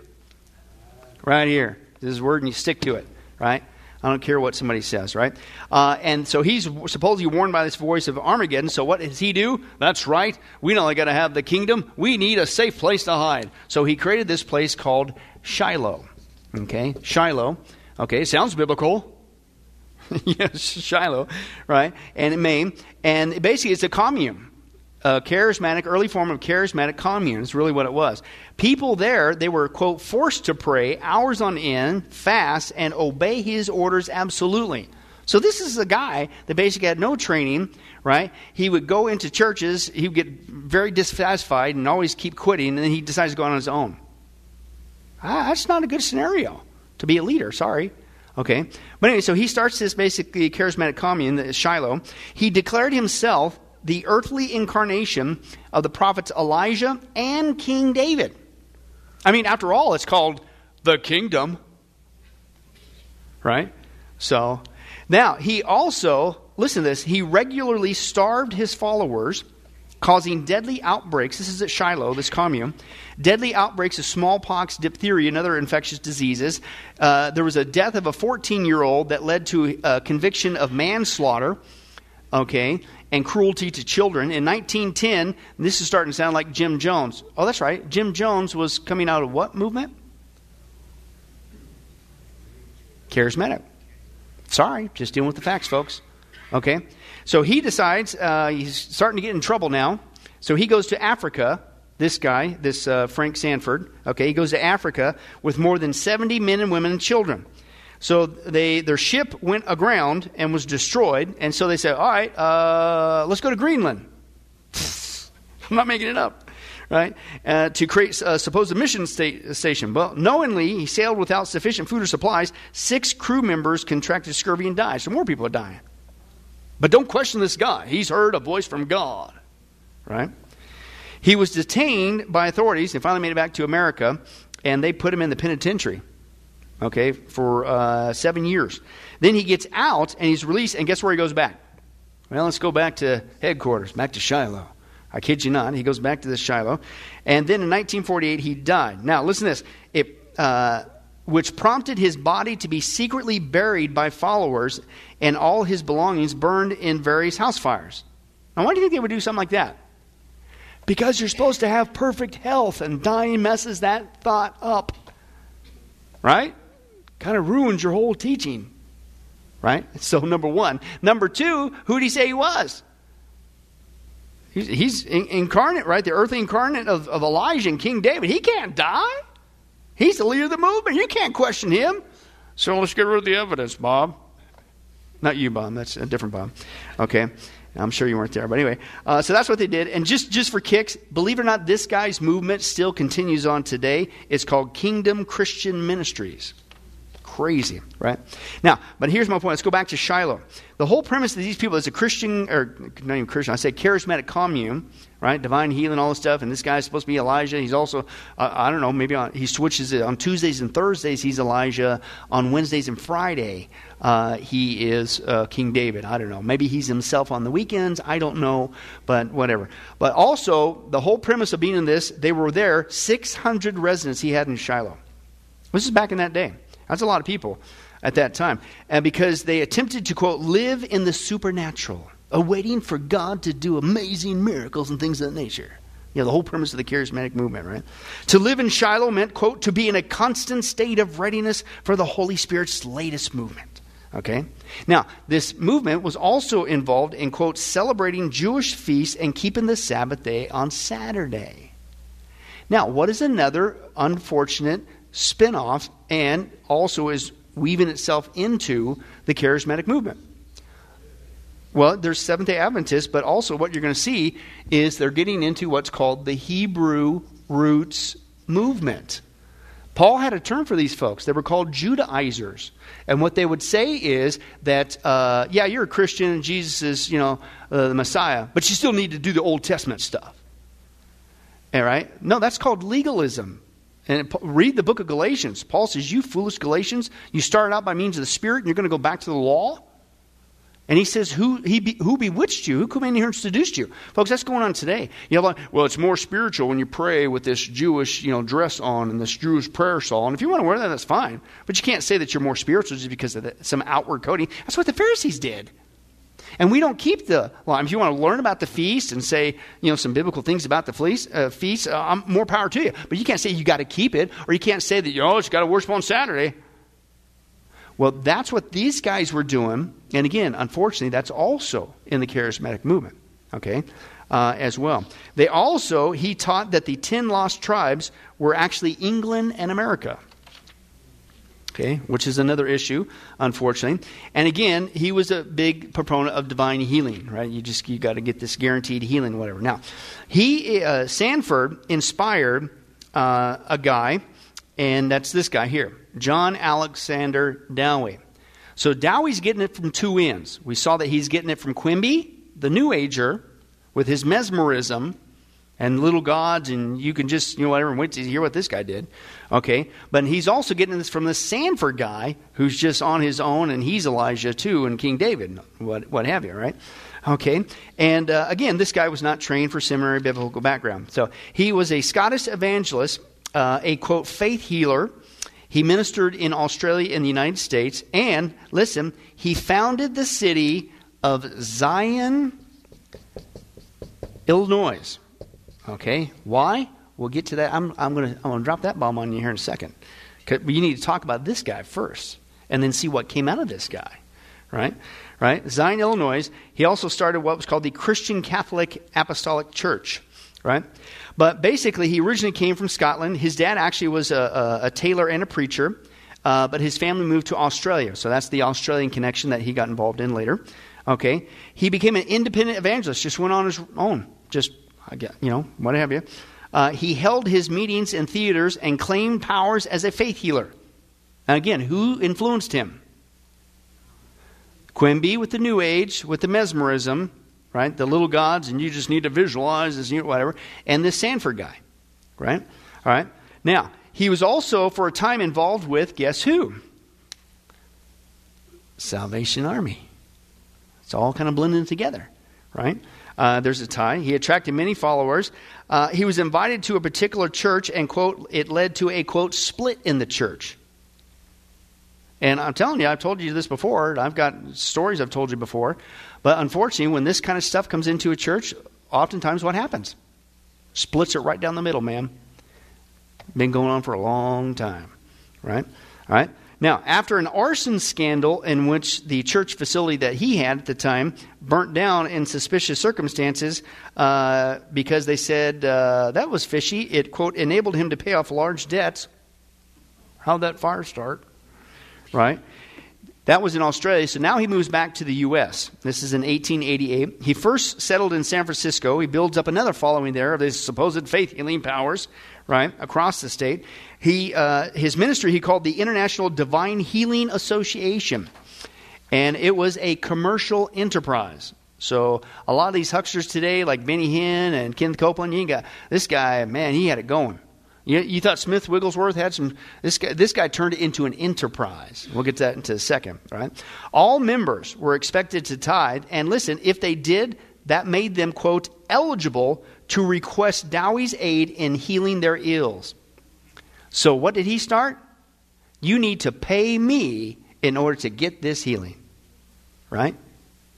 Right here. This is word, and you stick to it. Right? I don't care what somebody says, right? Uh, and so he's supposedly warned by this voice of Armageddon. So what does he do? That's right. We not only got to have the kingdom, we need a safe place to hide. So he created this place called Shiloh. Okay, Shiloh. Okay, sounds biblical. [LAUGHS] yes, Shiloh, right? And it may. and basically it's a commune a charismatic, early form of charismatic commune is really what it was. People there, they were, quote, forced to pray hours on end, fast, and obey his orders absolutely. So this is a guy that basically had no training, right? He would go into churches, he would get very dissatisfied and always keep quitting, and then he decides to go on his own. Ah, that's not a good scenario to be a leader, sorry. Okay. But anyway, so he starts this basically charismatic commune, Shiloh. He declared himself the earthly incarnation of the prophets Elijah and King David. I mean, after all, it's called the kingdom. Right? So, now, he also, listen to this, he regularly starved his followers, causing deadly outbreaks. This is at Shiloh, this commune. Deadly outbreaks of smallpox, diphtheria, and other infectious diseases. Uh, there was a death of a 14 year old that led to a conviction of manslaughter. Okay, and cruelty to children. In 1910, this is starting to sound like Jim Jones. Oh, that's right. Jim Jones was coming out of what movement? Charismatic. Sorry, just dealing with the facts, folks. Okay? So he decides uh, he's starting to get in trouble now. So he goes to Africa. This guy, this uh, Frank Sandford, okay, he goes to Africa with more than 70 men and women and children. So they, their ship went aground and was destroyed. And so they said, all right, uh, let's go to Greenland. [LAUGHS] I'm not making it up. Right? Uh, to create a supposed mission sta- station. Well, knowingly, he sailed without sufficient food or supplies. Six crew members contracted scurvy and died. So more people are dying. But don't question this guy. He's heard a voice from God. Right? He was detained by authorities and finally made it back to America, and they put him in the penitentiary okay, for uh, seven years. Then he gets out and he's released, and guess where he goes back? Well, let's go back to headquarters, back to Shiloh. I kid you not. He goes back to this Shiloh. And then in 1948, he died. Now, listen to this. It, uh, which prompted his body to be secretly buried by followers and all his belongings burned in various house fires. Now, why do you think they would do something like that? Because you're supposed to have perfect health, and dying messes that thought up. Right? kind of ruins your whole teaching. Right? [LAUGHS] So, number one. Number two, who did he say he was? He's, he's incarnate, right? The earthly incarnate of, of Elijah and King David. He can't die. He's the leader of the movement. You can't question him. So let's get rid of the evidence, Bob. Not you, Bob. That's a different Bob. Okay. I'm sure you weren't there. But anyway, uh, so that's what they did. And just, just for kicks, believe it or not, this guy's movement still continues on today. It's called Kingdom Christian Ministries crazy, right? Now, but here's my point. Let's go back to Shiloh. The whole premise of these people is a Christian, or not even Christian, I say charismatic commune, right? Divine healing, all this stuff. And this guy's supposed to be Elijah. He's also, uh, I don't know, maybe on, he switches it. On Tuesdays and Thursdays, he's Elijah. On Wednesdays and Friday, uh, he is uh, King David. I don't know. Maybe he's himself on the weekends. I don't know, but whatever. But also, the whole premise of being in this, they were there, 600 residents he had in Shiloh. This is back in that day. That's a lot of people at that time. And because they attempted to, quote, live in the supernatural, awaiting for God to do amazing miracles and things of that nature. You know, the whole premise of the charismatic movement, right? To live in Shiloh meant, quote, to be in a constant state of readiness for the Holy Spirit's latest movement. Okay? Now, this movement was also involved in, quote, celebrating Jewish feasts and keeping the Sabbath day on Saturday. Now, what is another unfortunate spinoff and also is weaving itself into the charismatic movement. Well, there's Seventh day Adventists, but also what you're going to see is they're getting into what's called the Hebrew roots movement. Paul had a term for these folks. They were called Judaizers. And what they would say is that, uh, yeah, you're a Christian and Jesus is, you know, uh, the Messiah, but you still need to do the Old Testament stuff. All right? No, that's called legalism And read the book of Galatians. Paul says, You foolish Galatians, you started out by means of the Spirit, and you're going to go back to the law? And he says, who, he be, who bewitched you? Who came in here and seduced you? Folks, that's going on today. You like, well, it's more spiritual when you pray with this Jewish you know, dress on and this Jewish prayer shawl. And if you want to wear that, that's fine. But you can't say that you're more spiritual just because of the, some outward coating. That's what the Pharisees did. And we don't keep the law. If you want to learn about the feast and say, you know, some biblical things about the feast, uh, feast uh, more power to you. But you can't say you got to keep it, or you can't say that, you know, you got to worship on Saturday. Well, that's what these guys were doing. And again, unfortunately, that's also in the charismatic movement, okay, uh, as well. They also, he taught that the 10 lost tribes were actually England and America. Okay, which is another issue, unfortunately. And again, he was a big proponent of divine healing, right? You just you got to get this guaranteed healing, whatever. Now, he uh, Sandford inspired uh, a guy, and that's this guy here. John Alexander Dowie. So Dowie's getting it from two ends. We saw that he's getting it from Quimby, the New Ager, with his mesmerism and little gods, and you can just, you know, whatever, wait to hear what this guy did. Okay? But he's also getting this from the Sandford guy who's just on his own, and he's Elijah too, and King David, what, what have you, right? Okay? And uh, again, this guy was not trained for seminary biblical background. So he was a Scottish evangelist, uh, a quote, faith healer, he ministered in Australia and the United States, and listen, he founded the city of Zion, Illinois. Okay, why? We'll get to that. I'm, I'm going to I'm gonna drop that bomb on you here in a second. You need to talk about this guy first, and then see what came out of this guy, right? Right? Zion, Illinois. He also started what was called the Christian Catholic Apostolic Church, right? But basically, he originally came from Scotland. His dad actually was a, a, a tailor and a preacher, uh, but his family moved to Australia. So that's the Australian connection that he got involved in later. Okay, he became an independent evangelist. Just went on his own. Just, you know, what have you. Uh, he held his meetings in theaters and claimed powers as a faith healer. And again, who influenced him? Quimby with the New Age, with the mesmerism, right? The little gods, and you just need to visualize this, whatever. And this Sandford guy, right? All right. Now, he was also for a time involved with, guess who? Salvation Army. It's all kind of blending together, right? Uh, there's a tie. He attracted many followers. Uh, he was invited to a particular church, and, quote, it led to a, quote, split in the church. And I'm telling you, I've told you this before. I've got stories I've told you before. But unfortunately, when this kind of stuff comes into a church, oftentimes what happens? Splits it right down the middle, man. Been going on for a long time, right? All right. Now, after an arson scandal in which the church facility that he had at the time burnt down in suspicious circumstances uh, because they said uh, that was fishy, it, quote, enabled him to pay off large debts. How'd that fire start? Right? That was in Australia. So now he moves back to the U.S. This is in 1888. He first settled in San Francisco. He builds up another following there of his supposed faith healing powers, right, across the state. He, uh, his ministry he called the International Divine Healing Association. And it was a commercial enterprise. So a lot of these hucksters today, like Benny Hinn and Kenneth Copeland, you got this guy, man, he had it going. You, you, thought Smith Wigglesworth had some. This guy, this guy turned it into an enterprise. We'll get to that into a second, right? All members were expected to tithe, and listen, if they did, that made them, quote, eligible to request Dowie's aid in healing their ills. So, what did he start? You need to pay me in order to get this healing, right?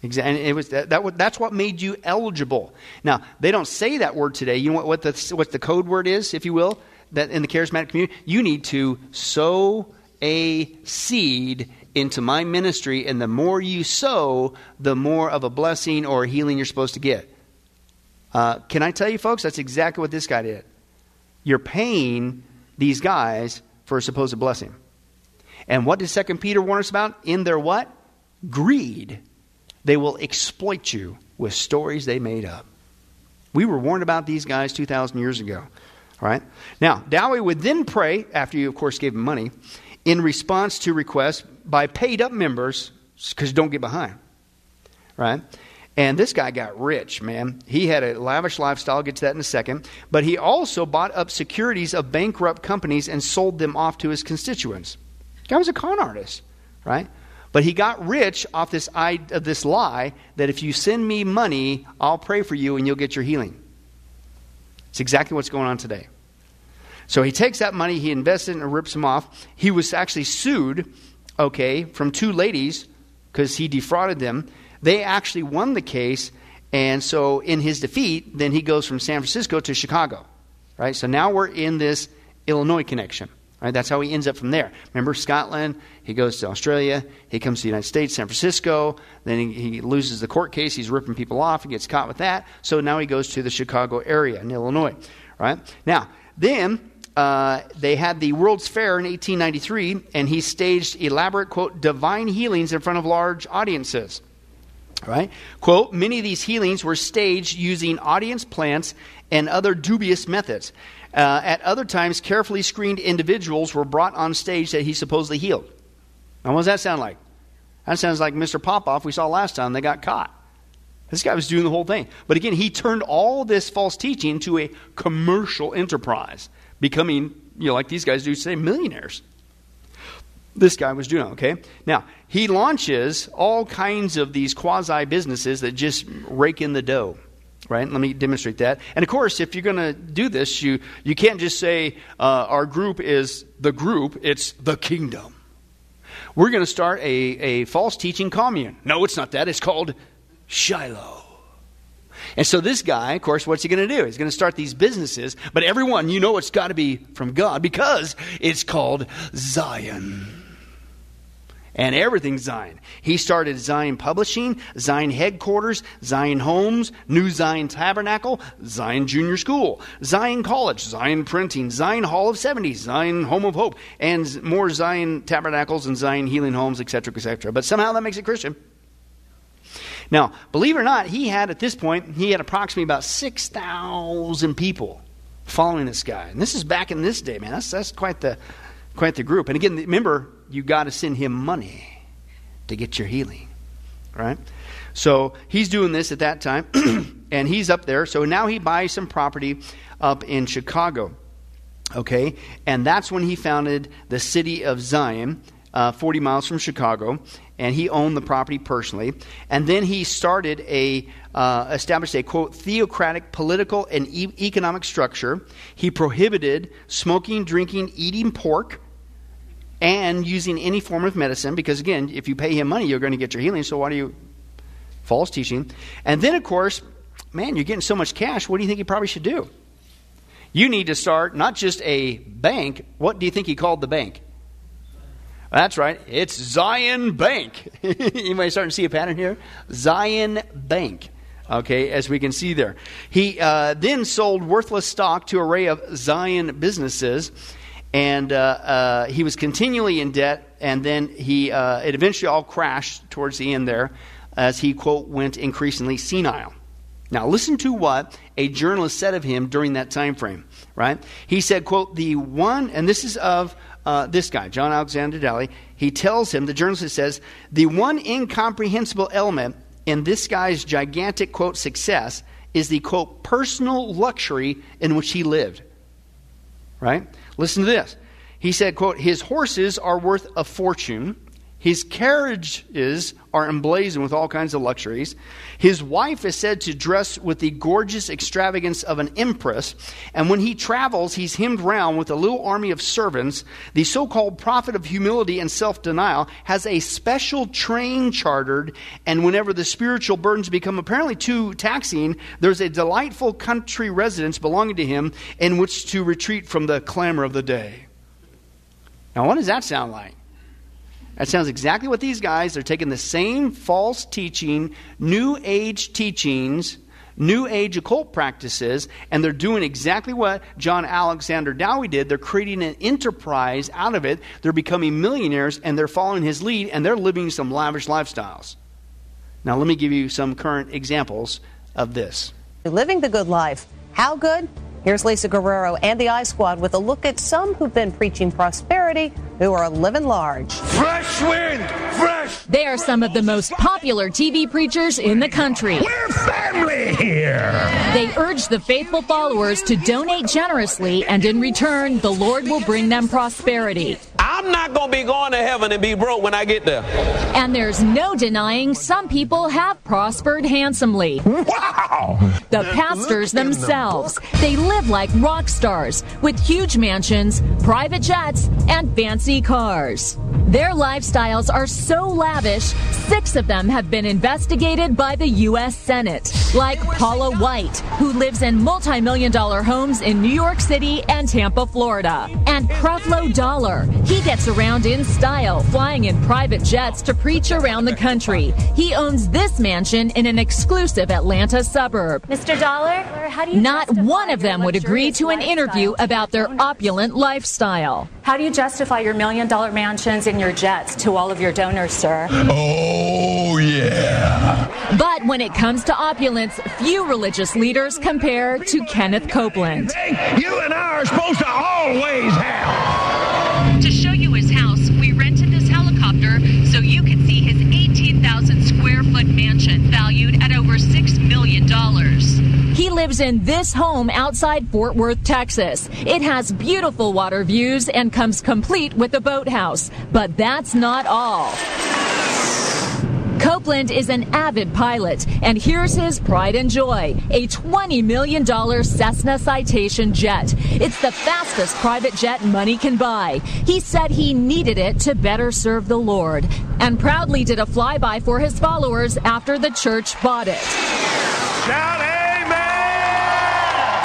And it was that, that, that's what made you eligible. Now they don't say that word today. You know what, what the what the code word is, if you will that in the charismatic community, you need to sow a seed into my ministry, and the more you sow, the more of a blessing or a healing you're supposed to get. Uh, can I tell you, folks, that's exactly what this guy did. You're paying these guys for a supposed blessing. And what does Second Peter warn us about? In their what? Greed. They will exploit you with stories they made up. We were warned about these guys 2,000 years ago. Right Now, Dowie would then pray, after you, of course, gave him money, in response to requests by paid up members, because don't get behind. Right? And this guy got rich, man. He had a lavish lifestyle. I'll get to that in a second. But he also bought up securities of bankrupt companies and sold them off to his constituents. Guy was a con artist, right? But he got rich off this, of this lie that if you send me money, I'll pray for you and you'll get your healing. It's exactly what's going on today. So he takes that money, he invests it, and rips them off. He was actually sued, okay, from two ladies because he defrauded them. They actually won the case, and so in his defeat, then he goes from San Francisco to Chicago, right? So now we're in this Illinois connection. Right, that's how he ends up from there. Remember Scotland? He goes to Australia. He comes to the United States, San Francisco. Then he, he, loses the court case. He's ripping people off. He gets caught with that. So now he goes to the Chicago area in Illinois. Right now, then uh, they had the World's Fair in 1893, and he staged elaborate quote divine healings in front of large audiences. Right? Quote, many of these healings were staged using audience plants and other dubious methods. Uh, at other times, carefully screened individuals were brought on stage that he supposedly healed. Now, what does that sound like? That sounds like Mr. Popoff we saw last time. They got caught. This guy was doing the whole thing. But again, he turned all this false teaching to a commercial enterprise, becoming, you know, like these guys do say, millionaires. This guy was doing, okay? Now, he launches all kinds of these quasi businesses that just rake in the dough right? Let me demonstrate that. And of course, if you're going to do this, you, you can't just say uh, our group is the group, it's the kingdom. We're going to start a, a false teaching commune. No, it's not that. It's called Shiloh. And so this guy, of course, what's he going to do? He's going to start these businesses, but everyone, you know, it's got to be from God because it's called Zion and everything Zion. He started Zion Publishing, Zion Headquarters, Zion Homes, New Zion Tabernacle, Zion Junior School, Zion College, Zion Printing, Zion Hall of 70s, Zion Home of Hope, and more Zion Tabernacles and Zion Healing Homes, etc., etc. But somehow that makes it Christian. Now, believe it or not, he had at this point, he had approximately about 6,000 people following this guy. And this is back in this day, man. That's, that's quite the quite the group. And again, remember, you got to send him money to get your healing, right? So he's doing this at that time, [CLEARS THROAT] and he's up there. So now he buys some property up in Chicago, okay? And that's when he founded the city of Zion, uh, 40 miles from Chicago, and he owned the property personally. And then he started a uh, established a quote theocratic political and e- economic structure. He prohibited smoking, drinking, eating pork, and using any form of medicine, because again, if you pay him money, you're going to get your healing. So why do you false teaching? And then, of course, man, you're getting so much cash. What do you think he probably should do? You need to start not just a bank. What do you think he called the bank? That's right. It's Zion Bank. you might start to see a pattern here. Zion Bank. Okay, as we can see there. He uh, then sold worthless stock to an array of Zion businesses and uh, uh, he was continually in debt, and then he uh, it eventually all crashed towards the end there, as he quote went increasingly senile. Now listen to what a journalist said of him during that time frame. Right? He said, "quote the one," and this is of uh, this guy, John Alexander Dowie. He tells him the journalist says the one incomprehensible element in this guy's gigantic quote success is the quote personal luxury in which he lived. Right? Listen to this. He said, quote, his horses are worth a fortune. His carriages are emblazoned with all kinds of luxuries. His wife is said to dress with the gorgeous extravagance of an empress. And when he travels, he's hemmed round with a little army of servants. The so called prophet of humility and self denial has a special train chartered. And whenever the spiritual burdens become apparently too taxing, there's a delightful country residence belonging to him in which to retreat from the clamor of the day. Now, what does that sound like? That sounds exactly what these guys, they're taking the same false teaching, new age teachings, new age occult practices, and they're doing exactly what John Alexander Dowie did. They're creating an enterprise out of it. They're becoming millionaires, and they're following his lead, and they're living some lavish lifestyles. Now, let me give you some current examples of this. Living the good life. How good? Here's Lisa Guerrero and the I Squad with a look at some who've been preaching prosperity who are living large. Fresh wind, fresh. They are some of the most popular TV preachers in the country. We're family here. They urge the faithful followers to donate generously, and in return, the Lord will bring them prosperity. I'm not going to be going to heaven and be broke when I get there. And there's no denying some people have prospered handsomely. Wow! The pastors themselves. They live like rock stars with huge mansions, private jets, and fancy cars. Their lifestyles are so lavish, six of them have been investigated by the U.S. Senate, like Paula White, who lives in multi million dollar homes in New York City and Tampa, Florida, and Creflo Dollar. He gets around in style, flying in private jets to preach around the country. He owns this mansion in an exclusive Atlanta suburb. Mr. Dollar, how do you Not one of them would agree to an interview about their opulent lifestyle. How do you justify your million dollar mansions and your jets to all of your donors, sir? Oh, yeah. But when it comes to opulence, few religious leaders compare to Kenneth Copeland. You and I are supposed to always have. To show you his house, we rented this helicopter so you could see his 18,000 square foot mansion valued at over $6 million. He lives in this home outside Fort Worth, Texas. It has beautiful water views and comes complete with a boathouse. But that's not all. Copeland is an avid pilot, and here's his pride and joy a $20 million Cessna Citation jet. It's the fastest private jet money can buy. He said he needed it to better serve the Lord, and proudly did a flyby for his followers after the church bought it. Shout amen!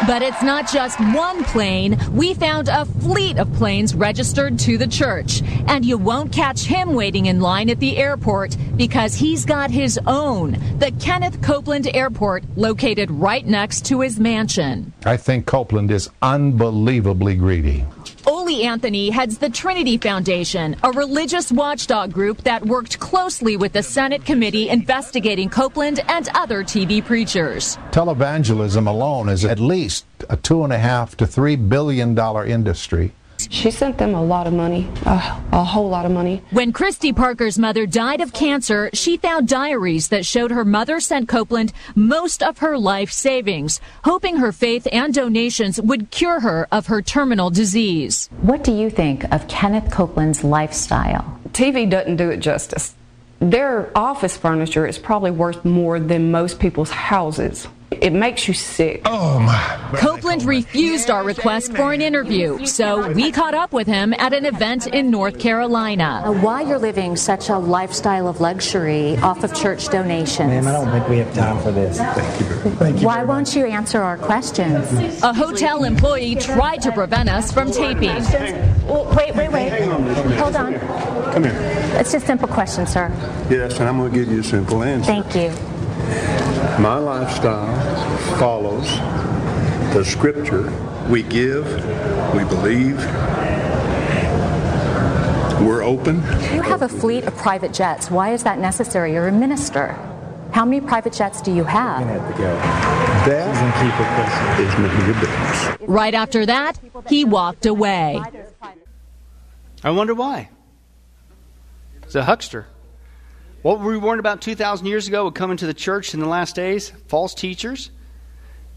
But it's not just one plane. We found a fleet of planes registered to the church. And you won't catch him waiting in line at the airport because he's got his own, the Kenneth Copeland Airport, located right next to his mansion. I think Copeland is unbelievably greedy. Ole Anthony heads the Trinity Foundation, a religious watchdog group that worked closely with the Senate committee investigating Copeland and other TV preachers. Televangelism alone is at least a two and a half to three billion dollar industry. She sent them a lot of money, a, a whole lot of money. When Christy Parker's mother died of cancer, she found diaries that showed her mother sent Copeland most of her life savings, hoping her faith and donations would cure her of her terminal disease. What do you think of Kenneth Copeland's lifestyle? TV doesn't do it justice. Their office furniture is probably worth more than most people's houses. It makes you sick. Oh my. Copeland refused our request for an interview, so we caught up with him at an event in North Carolina. Why you're living such a lifestyle of luxury off of church donations? Ma'am, I don't think we have time for this. Thank you. Thank you. Why won't you answer our questions? A hotel employee tried to prevent us from taping. Well, wait, wait, wait. Hold on. Come here. It's a simple question, sir. Yes, and I'm going to give you a simple answer. Thank you. My lifestyle follows the scripture. We give, we believe, we're open. You have a fleet of private jets. Why is that necessary? You're a minister. How many private jets do you have? That is making a difference. Right after that, he walked away. I wonder why. He's a huckster. What were we warned about 2,000 years ago would come into the church in the last days? False teachers.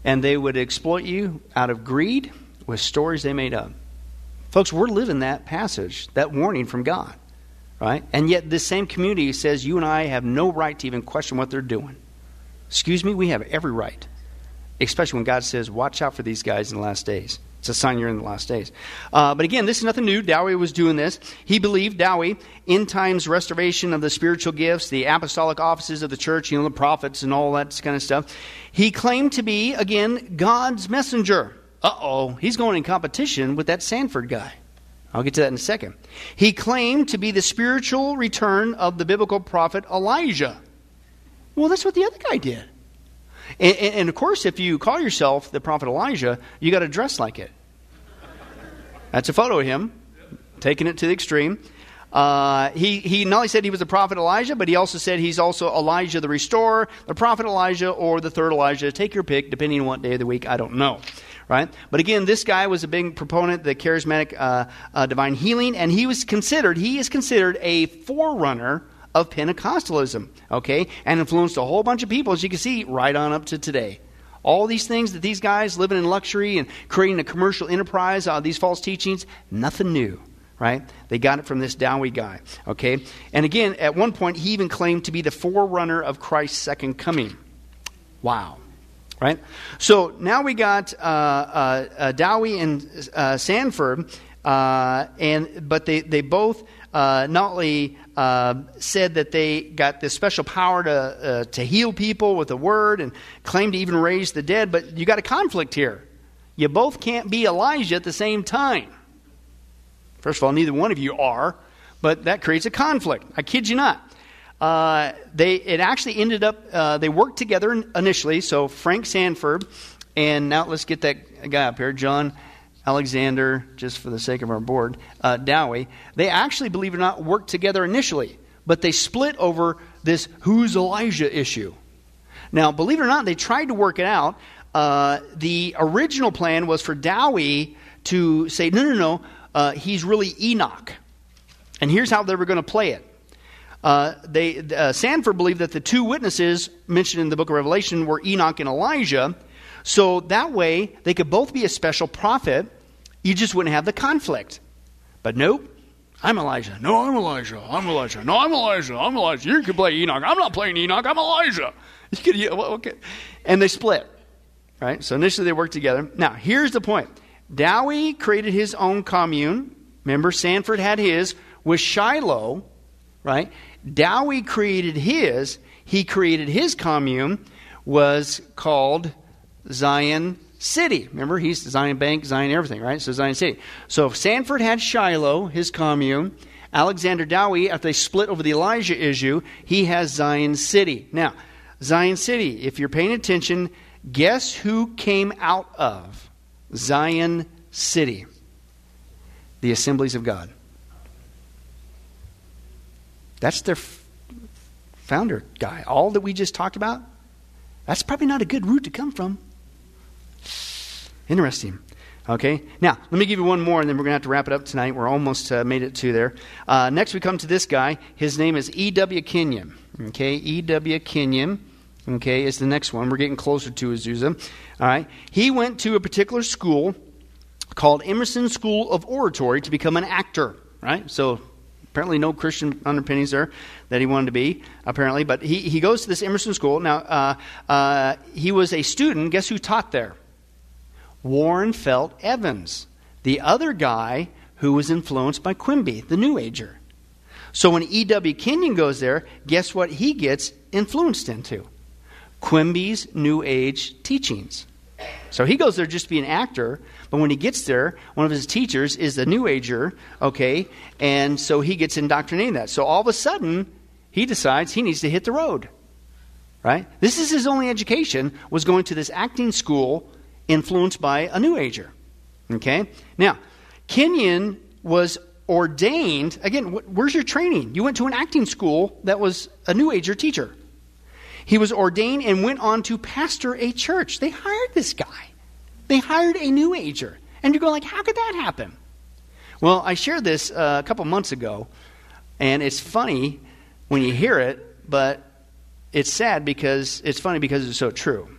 And they would exploit you out of greed with stories they made up. Folks, we're living that passage, that warning from God, right? And yet, this same community says you and I have no right to even question what they're doing. Excuse me, we have every right, especially when God says, watch out for these guys in the last days. It's a sign you're in the last days. Uh, but again, this is nothing new. Dowie was doing this. He believed, Dowie, in times restoration of the spiritual gifts, the apostolic offices of the church, you know, the prophets and all that kind of stuff. He claimed to be, again, God's messenger. Uh oh, he's going in competition with that Sandford guy. I'll get to that in a second. He claimed to be the spiritual return of the biblical prophet Elijah. Well, that's what the other guy did. And, and, and, of course, if you call yourself the prophet Elijah, you got to dress like it. That's a photo of him, taking it to the extreme. Uh, he, he not only said he was the prophet Elijah, but he also said he's also Elijah the restorer, the prophet Elijah, or the third Elijah. Take your pick, depending on what day of the week, I don't know. right? But again, this guy was a big proponent of the charismatic uh, uh, divine healing, and he was considered, he is considered a forerunner of Pentecostalism, okay? And influenced a whole bunch of people, as you can see, right on up to today. All these things that these guys living in luxury and creating a commercial enterprise, uh, these false teachings, nothing new, right? They got it from this Dowie guy, okay? And again, at one point, he even claimed to be the forerunner of Christ's second coming. Wow. Right? So now we got uh, uh, uh Dowie and uh, Sandford, uh, and but they, they both uh, not only uh, said that they got this special power to, uh, to heal people with the word and claim to even raise the dead, but you got a conflict here. You both can't be Elijah at the same time. First of all, neither one of you are, but that creates a conflict. I kid you not. Uh, they it actually ended up uh, they worked together initially. So Frank Sandford and now let's get that guy up here, John Alexander, just for the sake of our board, uh, Dowie, they actually, believe it or not, worked together initially, but they split over this who's Elijah issue. Now, believe it or not, they tried to work it out. Uh, the original plan was for Dowie to say, no, no, no, uh, he's really Enoch. And here's how they were going to play it. Uh, they, uh, Sandford believed that the two witnesses mentioned in the book of Revelation were Enoch and Elijah. So that way, they could both be a special prophet. You just wouldn't have the conflict. But nope. I'm Elijah. No, I'm Elijah. I'm Elijah. No, I'm Elijah. I'm Elijah. You can play Enoch. I'm not playing Enoch. I'm Elijah. [LAUGHS] You could, yeah, okay. And they split. Right? So initially they worked together. Now, here's the point. Dowie created his own commune. Remember, Sandford had his with Shiloh, right? Dowie created his. He created his commune, was called Zion City. Remember, he's Zion Bank, Zion everything, right? So Zion City. So Sandford had Shiloh, his commune, Alexander Dowie, after they split over the Elijah issue, he has Zion City. Now, Zion City, if you're paying attention, guess who came out of Zion City? The Assemblies of God. That's their founder guy. All that we just talked about, that's probably not a good route to come from. Interesting. Okay, now let me give you one more, and then we're going to have to wrap it up tonight. We're almost uh, made it to there. Uh, next, we come to this guy. His name is E.W. Kenyon. Okay, E.W. Kenyon. Okay, is the next one. We're getting closer to Azusa. All right, he went to a particular school called Emerson School of Oratory to become an actor. Right, so apparently no Christian underpinnings there that he wanted to be, apparently. But he, he goes to this Emerson school. Now, uh, uh, he was a student. Guess who taught there? Warren Felt Evans, the other guy who was influenced by Quimby, the New Ager. So when E.W. Kenyon goes there, guess what he gets influenced into? Quimby's New Age teachings. So he goes there just to be an actor, but when he gets there, one of his teachers is a New Ager, okay, and so he gets indoctrinated in that. So all of a sudden, he decides he needs to hit the road, right? This is his only education, was going to this acting school influenced by a New Ager. Okay? Now, Kenyon was ordained. Again, where's your training? You went to an acting school that was a New Ager teacher. He was ordained and went on to pastor a church. They hired this guy. They hired a New Ager. And you go like, how could that happen? Well, I shared this uh, a couple months ago, and it's funny when you hear it, but it's sad because it's funny because it's so true.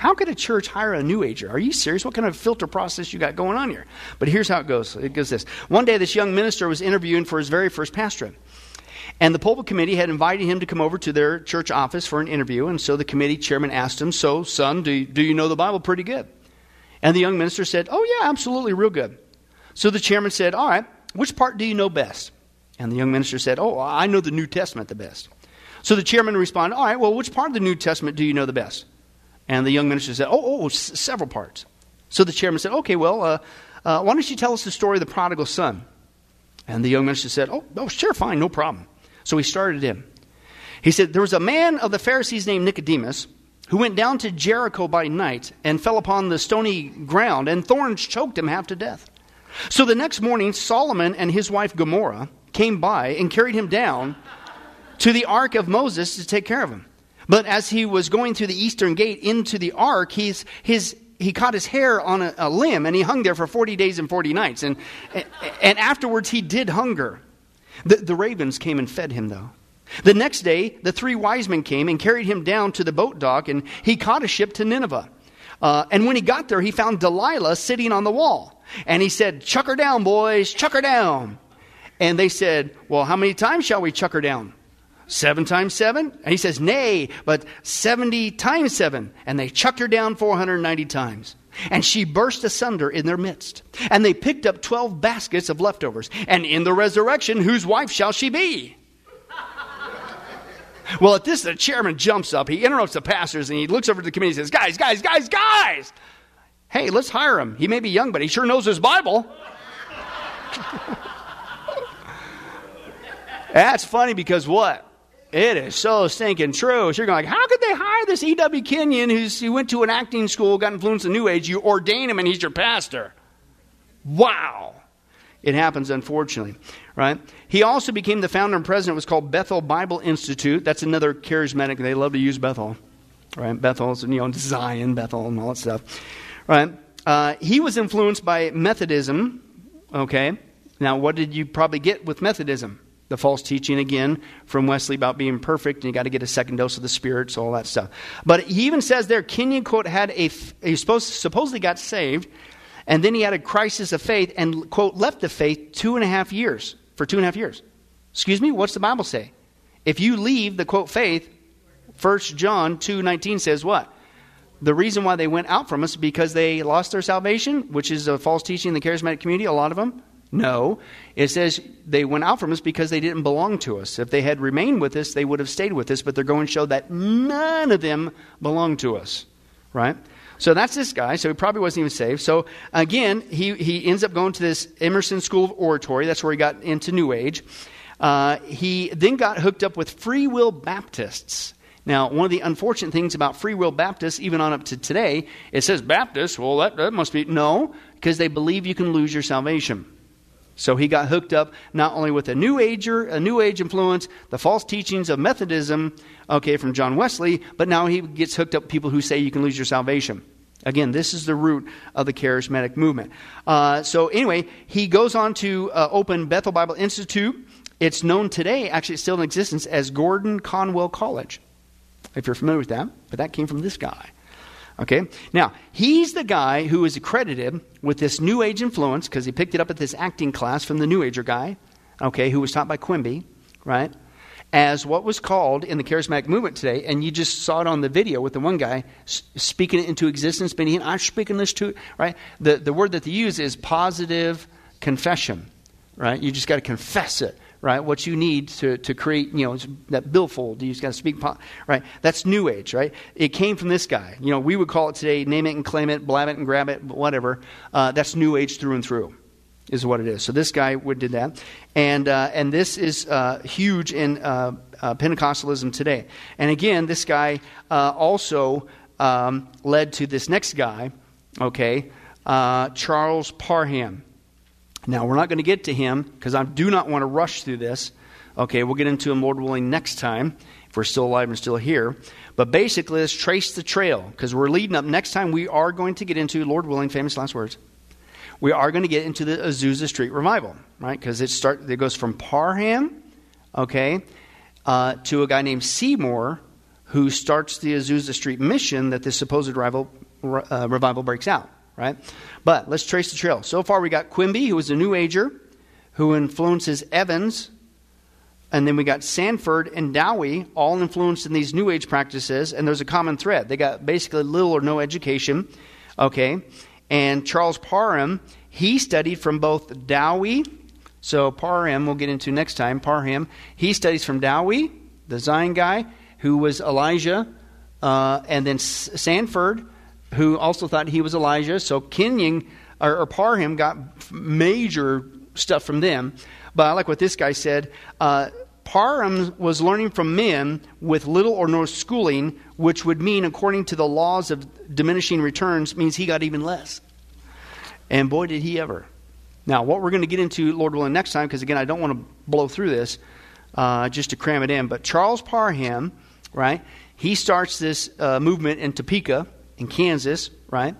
How could a church hire a new ager? Are you serious? What kind of filter process you got going on here? But here's how it goes. It goes this. One day this young minister was interviewing for his very first pastorate. And the pulpit committee had invited him to come over to their church office for an interview. And so the committee chairman asked him, So, son, do you, do you know the Bible pretty good? And the young minister said, Oh, yeah, absolutely, real good. So the chairman said, All right, which part do you know best? And the young minister said, Oh, I know the New Testament the best. So the chairman responded, All right, well, which part of the New Testament do you know the best? And the young minister said, Oh, oh, s- several parts. So the chairman said, Okay, well, uh, uh, why don't you tell us the story of the prodigal son? And the young minister said, Oh, oh, sure, fine, no problem. So he started in. He said, There was a man of the Pharisees named Nicodemus who went down to Jericho by night and fell upon the stony ground, and thorns choked him half to death. So the next morning, Solomon and his wife Gomorrah came by and carried him down to the ark of Moses to take care of him. But as he was going through the eastern gate into the ark, his, his he caught his hair on a, a limb and he hung there for 40 days and 40 nights. And, and afterwards, he did hunger. The, the ravens came and fed him, though. The next day, the three wise men came and carried him down to the boat dock, and he caught a ship to Nineveh. Uh, and when he got there, he found Delilah sitting on the wall. And he said, Chuck her down, boys, chuck her down. And they said, Well, how many times shall we chuck her down? Seven times seven? And he says, Nay, but 70 times seven. And they chucked her down 490 times. And she burst asunder in their midst. And they picked up 12 baskets of leftovers. And in the resurrection, whose wife shall she be? [LAUGHS] Well, at this, the chairman jumps up. He interrupts the pastors and he looks over to the committee and says, Guys, guys, guys, guys! Hey, let's hire him. He may be young, but he sure knows his Bible. [LAUGHS] That's funny because what? It is so stinking true. So you're going like, how could they hire this E.W. Kenyon who's, who went to an acting school, got influenced in the New Age? You ordain him and he's your pastor. Wow. It happens, unfortunately, right? He also became the founder and president of what's called Bethel Bible Institute. That's another charismatic. They love to use Bethel, right? Bethel's, you know, Zion, Bethel, and all that stuff, right? Uh, he was influenced by Methodism, okay? Now, what did you probably get with Methodism? The false teaching again from Wesley about being perfect and you got to get a second dose of the Spirit, so all that stuff. But he even says there, Kenyon, quote, had a, he supposed, supposedly got saved, and then he had a crisis of faith and, quote, left the faith two and a half years, for two and a half years. Excuse me, what's the Bible say? If you leave the, quote, faith, First John 2.19 says what? The reason why they went out from us because they lost their salvation, which is a false teaching in the charismatic community, a lot of them. No. It says they went out from us because they didn't belong to us. If they had remained with us, they would have stayed with us, but they're going to show that none of them belong to us. Right? So that's this guy. So he probably wasn't even saved. So again, he, he ends up going to this Emerson School of Oratory. That's where he got into New Age. Uh, he then got hooked up with Free Will Baptists. Now, one of the unfortunate things about Free Will Baptists, even on up to today, it says Baptists. Well, that, that must be. No, because they believe you can lose your salvation. So he got hooked up not only with a new ager, a new age influence, the false teachings of Methodism, okay, from John Wesley, but now he gets hooked up people who say you can lose your salvation. Again, this is the root of the charismatic movement. Uh, so anyway, he goes on to uh, open Bethel Bible Institute. It's known today, actually, it's still in existence as Gordon Conwell College. If you're familiar with that, but that came from this guy. Okay? Now, he's the guy who is accredited with this New Age influence because he picked it up at this acting class from the New Ager guy, okay, who was taught by Quimby, right? As what was called in the charismatic movement today, and you just saw it on the video with the one guy speaking it into existence, meaning I'm speaking this to, right? The, the word that they use is positive confession, right? You just got to confess it right? What you need to, to create, you know, that billfold. You just got to speak, right? That's New Age, right? It came from this guy. You know, we would call it today name it and claim it, blab it and grab it, whatever. Uh, that's New Age through and through, is what it is. So this guy would did that, and uh, and this is uh, huge in uh, uh, Pentecostalism today. And again, this guy uh, also um, led to this next guy, okay, Charles Parham. Now, we're not going to get to him because I do not want to rush through this. Okay, we'll get into him, Lord willing, next time if we're still alive and still here. But basically, let's trace the trail because we're leading up. Next time, we are going to get into, Lord willing, famous last words. We are going to get into the Azusa Street revival, right? Because it start it goes from Parham, okay, uh, to a guy named Seymour who starts the Azusa Street mission that this supposed rival, uh, revival breaks out right? But let's trace the trail. So far, we got Quimby, who was a New Ager, who influences Evans. And then we got Sandford and Dowie, all influenced in these New Age practices. And there's a common thread. They got basically little or no education. Okay. And Charles Parham, he studied from both Dowie. So Parham, we'll get into next time. Parham, he studies from Dowie, the Zion guy, who was Elijah. Uh, and then Sandford, who also thought he was Elijah. So Kenyon or, or Parham got major stuff from them. But I like what this guy said. Uh, Parham was learning from men with little or no schooling, which would mean, according to the laws of diminishing returns, means he got even less. And boy, did he ever. Now, what we're going to get into, Lord willing, next time, because again, I don't want to blow through this uh, just to cram it in. But Charles Parham, right, he starts this uh, movement in Topeka in Kansas, right?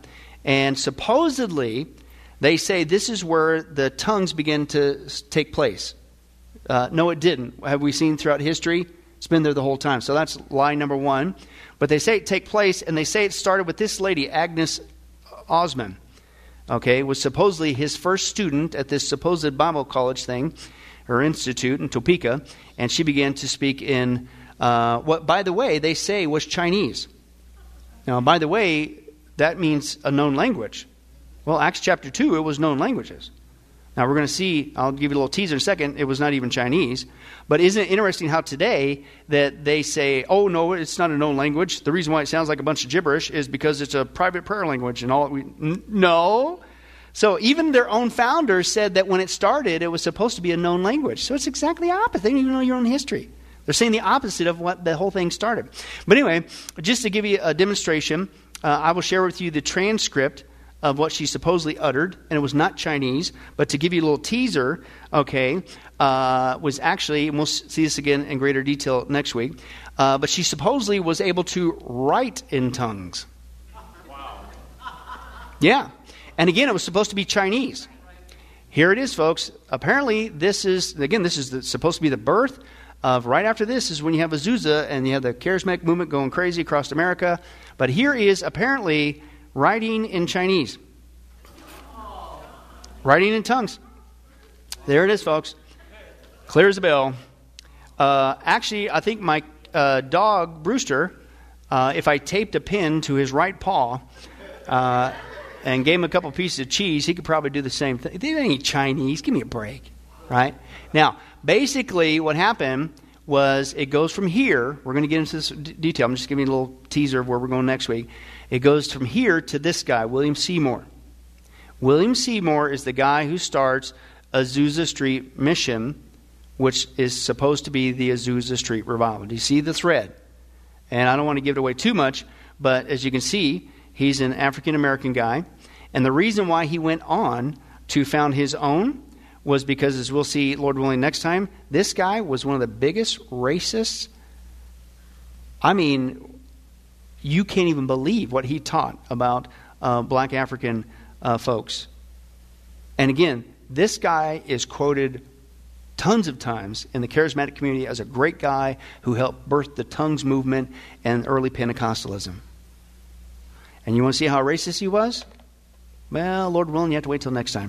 And supposedly, they say this is where the tongues begin to take place. Uh, no, it didn't. Have we seen throughout history? It's been there the whole time. So that's lie number one. But they say it take place, and they say it started with this lady, Agnes Ozman. Okay, was supposedly his first student at this supposed Bible college thing, or institute in Topeka, and she began to speak in uh, what, by the way, they say was Chinese. Now, by the way, that means a known language. Well, Acts chapter 2, it was known languages. Now, we're going to see, I'll give you a little teaser in a second, it was not even Chinese. But isn't it interesting how today that they say, oh, no, it's not a known language. The reason why it sounds like a bunch of gibberish is because it's a private prayer language and all. We, n- no. So even their own founders said that when it started, it was supposed to be a known language. So it's exactly opposite. They don't even know your own history. They're saying the opposite of what the whole thing started. But anyway, just to give you a demonstration, uh, I will share with you the transcript of what she supposedly uttered, and it was not Chinese, but to give you a little teaser, okay, uh, was actually, and we'll see this again in greater detail next week, uh, but she supposedly was able to write in tongues. Wow. Yeah. And again, it was supposed to be Chinese. Here it is, folks. Apparently, this is, again, this is the, supposed to be the birth of right after this is when you have Azusa and you have the charismatic movement going crazy across America. But here is apparently writing in Chinese, writing in tongues. There it is, folks. Clear as a bell. Uh, actually, I think my uh, dog, Brewster, uh, if I taped a pin to his right paw uh, and gave him a couple pieces of cheese, he could probably do the same thing. They ain't eat Chinese. Give me a break. Right? Now, basically, what happened was it goes from here. We're going to get into this d- detail. I'm just giving you a little teaser of where we're going next week. It goes from here to this guy, William Seymour. William Seymour is the guy who starts Azusa Street Mission, which is supposed to be the Azusa Street Revival. Do you see the thread? And I don't want to give it away too much, but as you can see, he's an African American guy. And the reason why he went on to found his own was because, as we'll see, Lord willing, next time, this guy was one of the biggest racists. I mean, you can't even believe what he taught about uh, black African uh, folks. And again, this guy is quoted tons of times in the charismatic community as a great guy who helped birth the tongues movement and early Pentecostalism. And you want to see how racist he was? Well, Lord willing, you have to wait till next time.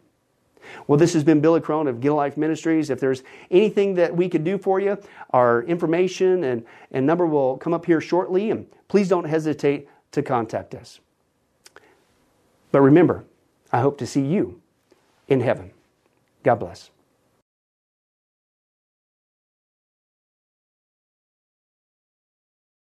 Well, this has been Billy Crone of Get Life Ministries. If there's anything that we could do for you, our information and, and number will come up here shortly, and please don't hesitate to contact us. But remember, I hope to see you in heaven. God bless.